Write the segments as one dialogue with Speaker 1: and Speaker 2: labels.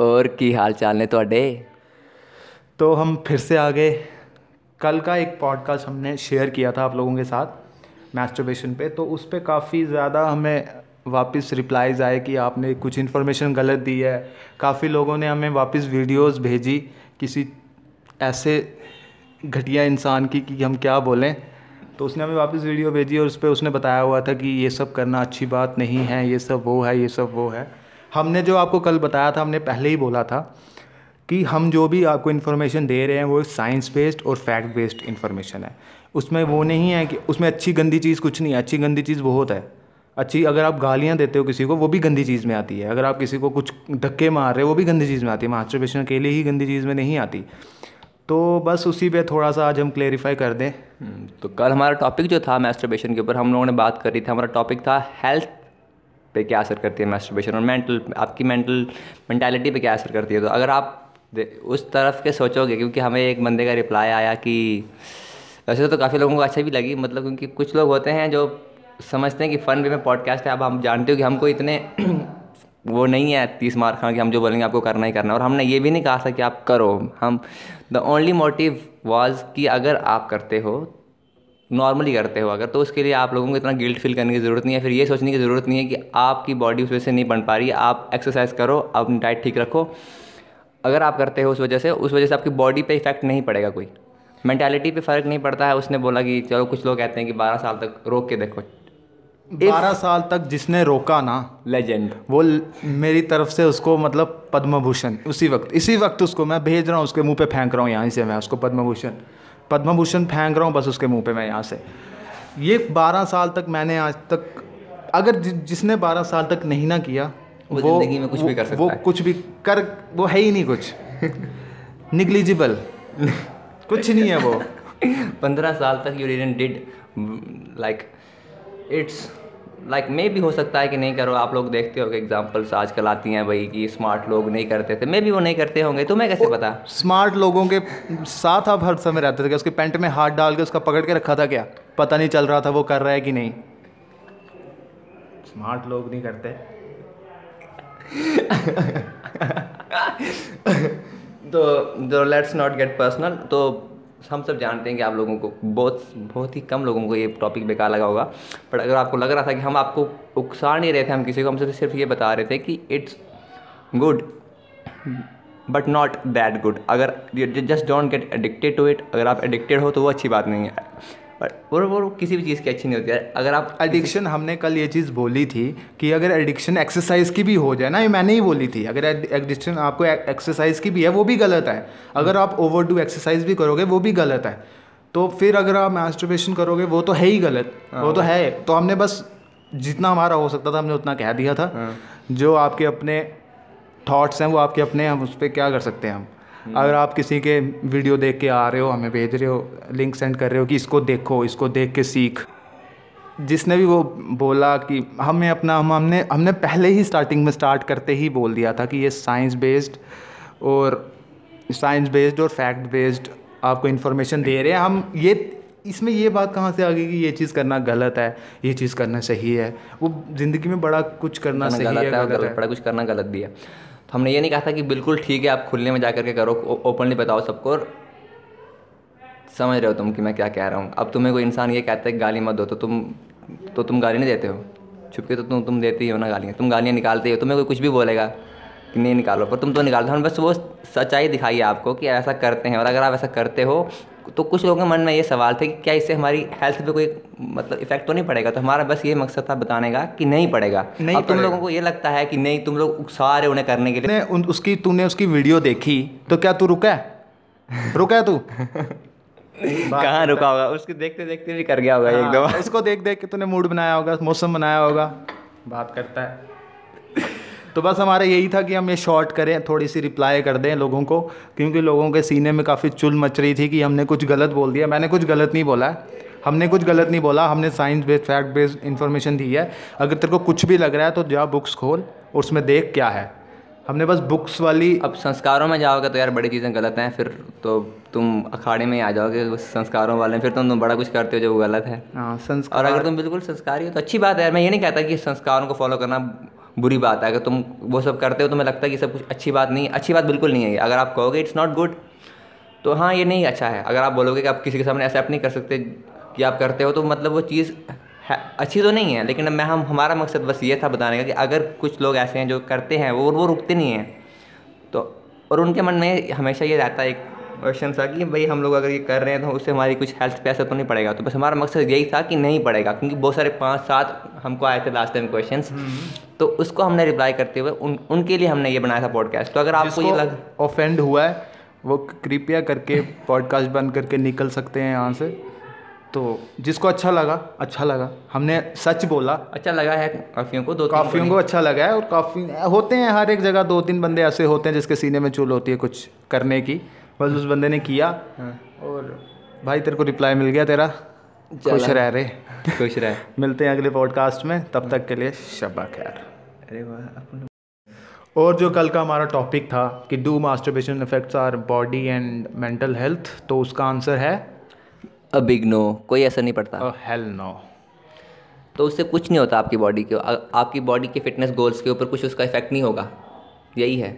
Speaker 1: और की हाल चाल ने ਤੁਹਾਡੇ
Speaker 2: तो हम फिर से आ गए कल का एक पॉडकास्ट हमने शेयर किया था आप लोगों के साथ मैस्टरबेशन पे तो उस पर काफ़ी ज़्यादा हमें वापस रिप्लाइज आए कि आपने कुछ इन्फॉर्मेशन गलत दी है काफ़ी लोगों ने हमें वापस वीडियोस भेजी किसी ऐसे घटिया इंसान की कि हम क्या बोलें तो उसने हमें वापस वीडियो भेजी और उस पर उसने बताया हुआ था कि ये सब करना अच्छी बात नहीं है ये सब वो है ये सब वो है हमने जो आपको कल बताया था, हमने पहले ही बोला था कि हम जो भी आपको इन्फॉर्मेशन दे रहे हैं, वो साइंस बेस्ड और फैक्ट बेस्ड इन्फॉर्मेशन है। उसमें वो नहीं है कि, उसमें अच्छी गंदी चीज़ कुछ नहीं है, अच्छी गंदी चीज़ बहुत है। अच्छी, अगर आप गालियाँ देते हो किसी को, वो भी गंदी चीज़ में आती है। अगर आप किसी को कुछ धक्के मार रहे हो, वो भी गंदी चीज़ में आती है। मास्टरबेशन अकेले ही गंदी चीज़ में नहीं आती। तो बस उसी पे थोड़ा सा आज हम क्लेरिफाई कर दें।
Speaker 1: तो कल हमारा टॉपिक जो था मैस्टरबेशन के ऊपर, हम लोगों ने बात करी थी। हमारा टॉपिक था हेल्थ पे क्या असर करती है मैस्टरबेशन और मेंटल आपकी मेंटल मेंटालिटी पे क्या असर करती है? तो अगर आप उस तरफ़ के सोचोगे, क्योंकि हमें एक बंदे का रिप्लाई आया कि वैसे तो काफ़ी लोगों को अच्छा भी लगी मतलब क्योंकि कुछ लोग होते हैं जो समझते हैं कि फ़न वे में पॉडकास्ट है, अब हम जानते हो कि हमको इतने वो नहीं है तीस मार खाना कि हम जो बोलेंगे आपको करना ही करना और हमने ये भी नहीं कहा था कि आप करो, हम द ओनली मोटिव वॉज़ कि अगर आप करते हो नॉर्मली करते हो अगर तो उसके लिए आप लोगों को इतना गिल्ट फील करने की ज़रूरत नहीं है। फिर ये सोचने की ज़रूरत नहीं है कि आपकी बॉडी उस वजह से नहीं बन पा रही आप एक्सरसाइज करो अपनी डाइट ठीक रखो। अगर आप करते हो उस वजह से उस वजह से आपकी बॉडी पे इफ़ेक्ट नहीं पड़ेगा कोई। मैंटेलिटी पे फ़र्क नहीं पड़ता है। उसने बोला कि चलो कुछ लोग कहते हैं कि बारह साल तक रोक के देखो।
Speaker 2: बारह साल तक जिसने रोका ना
Speaker 1: लेजेंड
Speaker 2: वो मेरी तरफ़ से उसको मतलब पद्म भूषण उसी वक्त इसी वक्त उसको मैं भेज रहा हूँ उसके मुँह पे फेंक रहा हूँ यहाँ से मैं उसको पद्म भूषण पद्म भूषण फेंक रहा हूँ बस उसके मुँह पे मैं यहाँ से। ये बारह साल तक मैंने आज तक अगर जि, जिसने बारह साल तक नहीं ना किया
Speaker 1: वो ज़िंदगी में कुछ वो, भी कर सकता
Speaker 2: वो
Speaker 1: है।
Speaker 2: कुछ भी कर वो है ही नहीं कुछ। निग्लिजिबल। कुछ नहीं है वो।
Speaker 1: पंद्रह साल तक you didn't did like it's like मे भी हो सकता है कि नहीं करो आप लोग देखते हो कि एग्जाम्पल्स आजकल आती हैं भाई कि स्मार्ट लोग नहीं करते थे। मे भी वो नहीं करते होंगे तुम्हें कैसे पता?
Speaker 2: स्मार्ट लोगों के साथ आप हर समय रहते थे कि उसके पैंट में हाथ डाल के उसका पकड़ के रखा था क्या? पता नहीं चल रहा था वो कर रहा है कि नहीं। स्मार्ट लोग नहीं करते।
Speaker 1: तो तो लेट्स नॉट गेट पर्सनल तो हम सब जानते हैं कि आप लोगों को बहुत बहुत ही कम लोगों को ये टॉपिक बेकार लगा होगा। बट अगर आपको लग रहा था कि हम आपको उकसा नहीं रहे थे, हम किसी को हम सिर्फ़ सिर्फ़ ये बता रहे थे कि it's good but not that good अगर just don't get addicted to it अगर आप एडिक्टेड हो तो वो अच्छी बात नहीं है। बट वो वो किसी भी चीज़ की अच्छी नहीं होती। है अगर आप
Speaker 2: एडिक्शन हमने कल ये चीज़ बोली थी कि अगर एडिक्शन एक्सरसाइज की भी हो जाए ना ये मैंने ही बोली थी। अगर एडिक्शन आपको एक्सरसाइज की भी है वो भी गलत है। अगर आप ओवर डू एक्सरसाइज भी करोगे वो भी गलत है। तो फिर अगर आप मास्टरबेशन करोगे वो तो है ही गलत। वो तो है। तो हमने बस जितना हमारा हो सकता था हमने उतना कह दिया था। जो आपके अपने थॉट्स हैं वो आपके अपने हम उस पर क्या कर सकते हैं हम? अगर आप किसी के वीडियो देख के आ रहे हो हमें भेज रहे हो लिंक सेंड कर रहे हो कि इसको देखो इसको देख के सीख। जिसने भी वो बोला कि हमें अपना हम हमने हमने पहले ही स्टार्टिंग में स्टार्ट करते ही बोल दिया था कि ये साइंस बेस्ड और साइंस बेस्ड और फैक्ट बेस्ड आपको इन्फॉर्मेशन दे रहे हैं। हम ये इसमें ये बात कहाँ से आ गई कि ये चीज़ करना गलत है ये चीज़ करना सही है? वो ज़िंदगी में बड़ा कुछ करना करना सही
Speaker 1: गलत
Speaker 2: है
Speaker 1: है
Speaker 2: गलत है।
Speaker 1: बड़ा कुछ करना गलत भी है। हमने ये नहीं कहा था कि बिल्कुल ठीक है, आप खुलने में जा करके करो ओपनली बताओ सबको समझ रहे हो तुम कि मैं क्या कह रहा हूँ। अब तुम्हें कोई इंसान ये कहता है कि गाली मत दो तो तुम तो तुम गाली नहीं देते हो? छुपके तो तुम तुम देते ही हो ना गालियाँ। तुम गालियाँ निकालते हो, तुम्हें कोई कुछ भी बोलेगा। कि नहीं निकालो। पर तुम तो निकालते हो हम बस वो सच्चाई दिखाई है आपको कि ऐसा करते हैं। और अगर आप ऐसा करते हो तो कुछ लोगों के मन में ये सवाल थे कि क्या इससे हमारी हेल्थ पे कोई मतलब इफ़ेक्ट तो नहीं पड़ेगा? तो हमारा बस ये मकसद था बताने का कि नहीं पड़ेगा।
Speaker 2: नहीं
Speaker 1: अब तुम। लोगों को ये लगता है कि नहीं तुम लोग उकसा रहे उन्हें करने के लिए।
Speaker 2: उन उसकी तूने उसकी वीडियो देखी तो क्या तू रुका है? रुका है तू?
Speaker 1: कहाँ रुका होगा? उसके देखते देखते भी कर गया होगा एक दो
Speaker 2: हाँ, उसको देख देख के तूने मूड बनाया होगा मौसम बनाया होगा। बात करता है। तो बस हमारा यही था कि हम ये शॉर्ट करें थोड़ी सी रिप्लाई कर दें लोगों को क्योंकि लोगों के सीने में काफ़ी चुल मच रही थी कि हमने कुछ गलत बोल दिया। मैंने कुछ गलत नहीं बोला। है हमने कुछ गलत नहीं बोला। हमने science based fact based information दी है। अगर तेरे को कुछ भी लग रहा है तो जा बुक्स खोल और उसमें देख क्या है। हमने बस बुक्स वाली
Speaker 1: अब संस्कारों में जाओगे तो यार बड़ी चीज़ें गलत हैं फिर तो तुम अखाड़े में ही आ जाओगे उस संस्कारों वाले फिर तुम तुम बड़ा कुछ करते हो जो वो गलत है।
Speaker 2: हाँ संस्कार और
Speaker 1: अगर तुम बिल्कुल संस्कारी हो तो अच्छी बात है यार। मैं ये नहीं कहता कि संस्कारों को फॉलो करना बुरी बात है। अगर तुम वो सब करते हो तो तुम्हें लगता है कि सब कुछ अच्छी बात नहीं अच्छी बात बिल्कुल नहीं है। अगर आप कहोगे इट्स नॉट गुड तो हाँ ये नहीं अच्छा है। अगर आप बोलोगे कि आप किसी के सामने एक्सेप्ट नहीं कर सकते कि आप करते हो तो मतलब वो चीज़ अच्छी तो नहीं है। लेकिन मैं, हम, हमारा मकसद बस ये था बताने का कि अगर कुछ लोग ऐसे हैं जो करते हैं, वो वो रुकते नहीं हैं। तो और उनके मन में हमेशा ये रहता है एक क्वेश्चन था कि भाई हम लोग अगर ये कर रहे हैं तो उससे हमारी कुछ हेल्थ पे असर तो नहीं पड़ेगा। तो बस हमारा मकसद यही था कि नहीं पड़ेगा क्योंकि बहुत सारे पाँच सात हमको आए थे लास्ट टाइम क्वेश्चन तो उसको हमने रिप्लाई करते हुए उन उनके लिए हमने ये बनाया था पॉडकास्ट तो अगर आपको ये लग
Speaker 2: ऑफेंड हुआ है वो कृपया करके पॉडकास्ट बंद करके निकल सकते हैं यहाँ से। तो जिसको अच्छा लगा अच्छा लगा। हमने सच बोला।
Speaker 1: अच्छा लगा है काफियों को दो
Speaker 2: काफियों को अच्छा लगा है और काफ़ी होते हैं हर एक जगह दो तीन बंदे ऐसे होते हैं जिसके सीने में चूल होती है कुछ करने की। बस उस बंदे ने किया और भाई तेरे को रिप्लाई मिल गया तेरा। खुश रह रहे
Speaker 1: खुश रहे।
Speaker 2: मिलते हैं अगले पॉडकास्ट में। तब तक के लिए शबा खैर
Speaker 1: अरे वाह
Speaker 2: और जो कल का हमारा टॉपिक था कि do masturbation affects our body and mental health तो उसका आंसर है?
Speaker 1: अ बिग नो कोई असर नहीं पड़ता।
Speaker 2: हेल नो
Speaker 1: तो उससे कुछ नहीं होता आपकी बॉडी के आपकी बॉडी के फिटनेस गोल्स के ऊपर कुछ उसका इफ़ेक्ट नहीं होगा। यही है।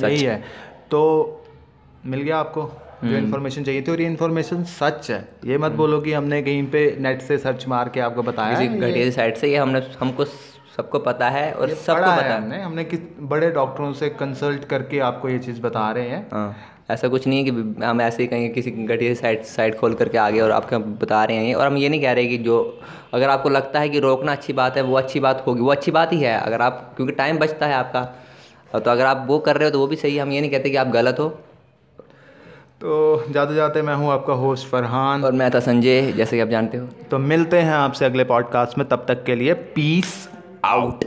Speaker 2: यही है। तो मिल गया आपको जो इन्फॉर्मेशन चाहिए थी। और ये इन्फॉर्मेशन सच है। ये मत बोलो कि हमने कहीं पे नेट से सर्च मार के आपको बताया
Speaker 1: किसी घटिया साइड से ये हमने हमको सबको पता है और सबको पता
Speaker 2: है। हमने। हमने कि बड़े डॉक्टरों से कंसल्ट करके आपको ये चीज़ बता रहे हैं।
Speaker 1: हाँ ऐसा कुछ नहीं है कि हम ऐसे ही कहीं किसी घटिया साइट साइट खोल करके आ गए और आपको बता रहे हैं और हम ये नहीं कह रहे कि जो अगर आपको लगता है कि रोकना अच्छी बात है वो अच्छी बात होगी वो अच्छी बात ही है। अगर आप क्योंकि टाइम बचता है आपका। तो अगर आप वो कर रहे हो तो वो भी सही है। हम ये नहीं कहते कि आप गलत हो।
Speaker 2: तो जाते जाते मैं हूँ आपका होस्ट फरहान।
Speaker 1: और मैं था संजय जैसे कि आप जानते हो।
Speaker 2: तो मिलते हैं आपसे अगले पॉडकास्ट में तब तक के लिए पीस आउट